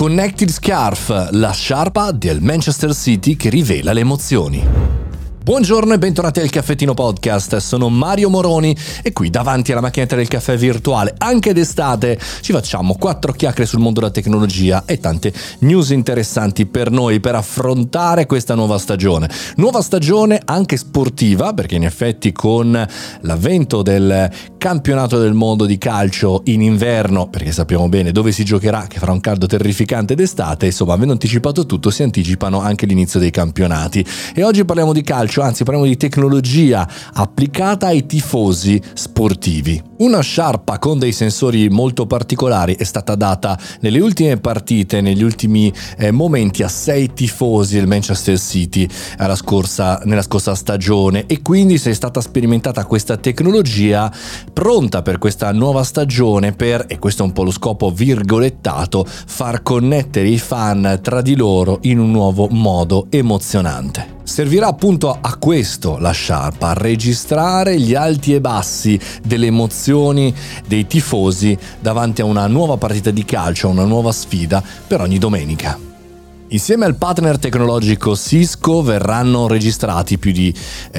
Connected Scarf, la sciarpa del Manchester City che rivela le emozioni. Buongiorno e bentornati al Caffettino Podcast, sono Mario Moroni e qui davanti alla macchinetta del caffè virtuale, anche d'estate, ci facciamo quattro chiacchiere sul mondo della tecnologia e tante news interessanti per noi per affrontare questa nuova stagione. Nuova stagione anche sportiva, perché in effetti con l'avvento del campionato del mondo di calcio in inverno, perché sappiamo bene dove si giocherà, che farà un caldo terrificante d'estate, insomma, avendo anticipato tutto, si anticipano anche l'inizio dei campionati. E oggi parliamo di calcio calcio, anzi parliamo di tecnologia applicata ai tifosi sportivi. Una sciarpa con dei sensori molto particolari è stata data nelle ultime partite, negli ultimi eh, momenti a sei tifosi del Manchester City scorsa, nella scorsa stagione e quindi se è stata sperimentata questa tecnologia pronta per questa nuova stagione per, e questo è un po' lo scopo virgolettato, far connettere i fan tra di loro in un nuovo modo emozionante. Servirà appunto a questo la sciarpa, a registrare gli alti e bassi delle emozioni dei tifosi davanti a una nuova partita di calcio, a una nuova sfida per ogni domenica. Insieme al partner tecnologico Cisco verranno registrati più di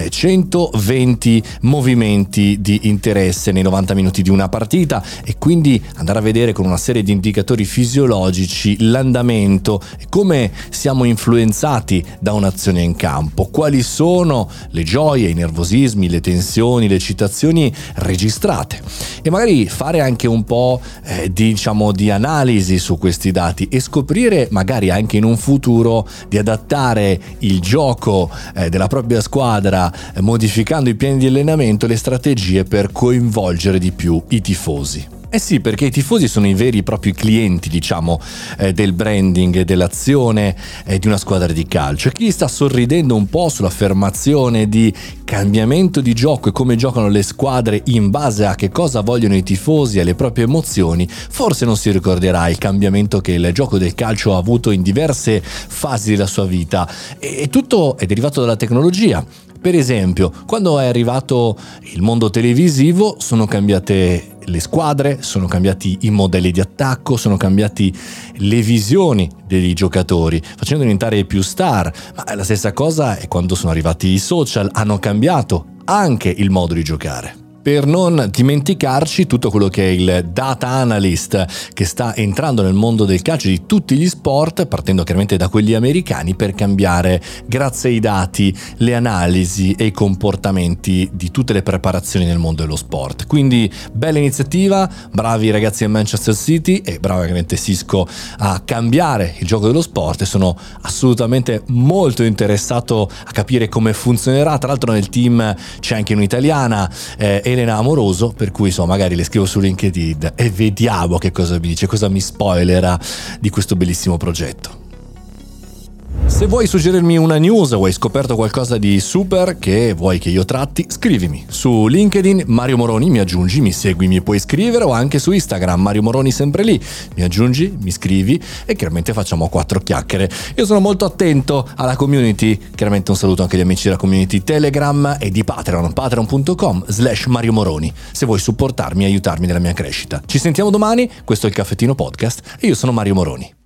120 eh, movimenti di interesse nei 90 minuti di una partita e quindi andare a vedere con una serie di indicatori fisiologici l'andamento e come siamo influenzati da un'azione in campo, quali sono le gioie, i nervosismi, le tensioni, le citazioni registrate e magari fare anche un po' eh, di, diciamo, di analisi su questi dati e scoprire magari anche in un futuro di adattare il gioco eh, della propria squadra eh, modificando i piani di allenamento e le strategie per coinvolgere di più i tifosi. Eh sì, perché i tifosi sono i veri e propri clienti, diciamo, eh, del branding, dell'azione eh, di una squadra di calcio. E chi sta sorridendo un po' sull'affermazione di cambiamento di gioco e come giocano le squadre in base a che cosa vogliono i tifosi e alle proprie emozioni, forse non si ricorderà il cambiamento che il gioco del calcio ha avuto in diverse fasi della sua vita. E tutto è derivato dalla tecnologia. Per esempio, quando è arrivato il mondo televisivo sono cambiate le squadre, sono cambiati i modelli di attacco, sono cambiati le visioni dei giocatori, facendo diventare più star. Ma la stessa cosa è quando sono arrivati i social, hanno cambiato anche il modo di giocare per non dimenticarci tutto quello che è il data analyst che sta entrando nel mondo del calcio di tutti gli sport, partendo chiaramente da quelli americani, per cambiare, grazie ai dati, le analisi e i comportamenti di tutte le preparazioni nel mondo dello sport. Quindi bella iniziativa, bravi ragazzi del Manchester City e bravo ovviamente Cisco a cambiare il gioco dello sport sono assolutamente molto interessato a capire come funzionerà. Tra l'altro nel team c'è anche un'italiana. Eh, Elena Amoroso, per cui so, magari le scrivo su LinkedIn e vediamo che cosa mi dice, cosa mi spoilerà di questo bellissimo progetto. Se vuoi suggerirmi una news o hai scoperto qualcosa di super che vuoi che io tratti, scrivimi. Su LinkedIn Mario Moroni mi aggiungi, mi segui, mi puoi scrivere o anche su Instagram Mario Moroni sempre lì. Mi aggiungi, mi scrivi e chiaramente facciamo quattro chiacchiere. Io sono molto attento alla community, chiaramente un saluto anche agli amici della community Telegram e di Patreon, patreon.com slash Mario Moroni, se vuoi supportarmi e aiutarmi nella mia crescita. Ci sentiamo domani, questo è il Caffettino Podcast e io sono Mario Moroni.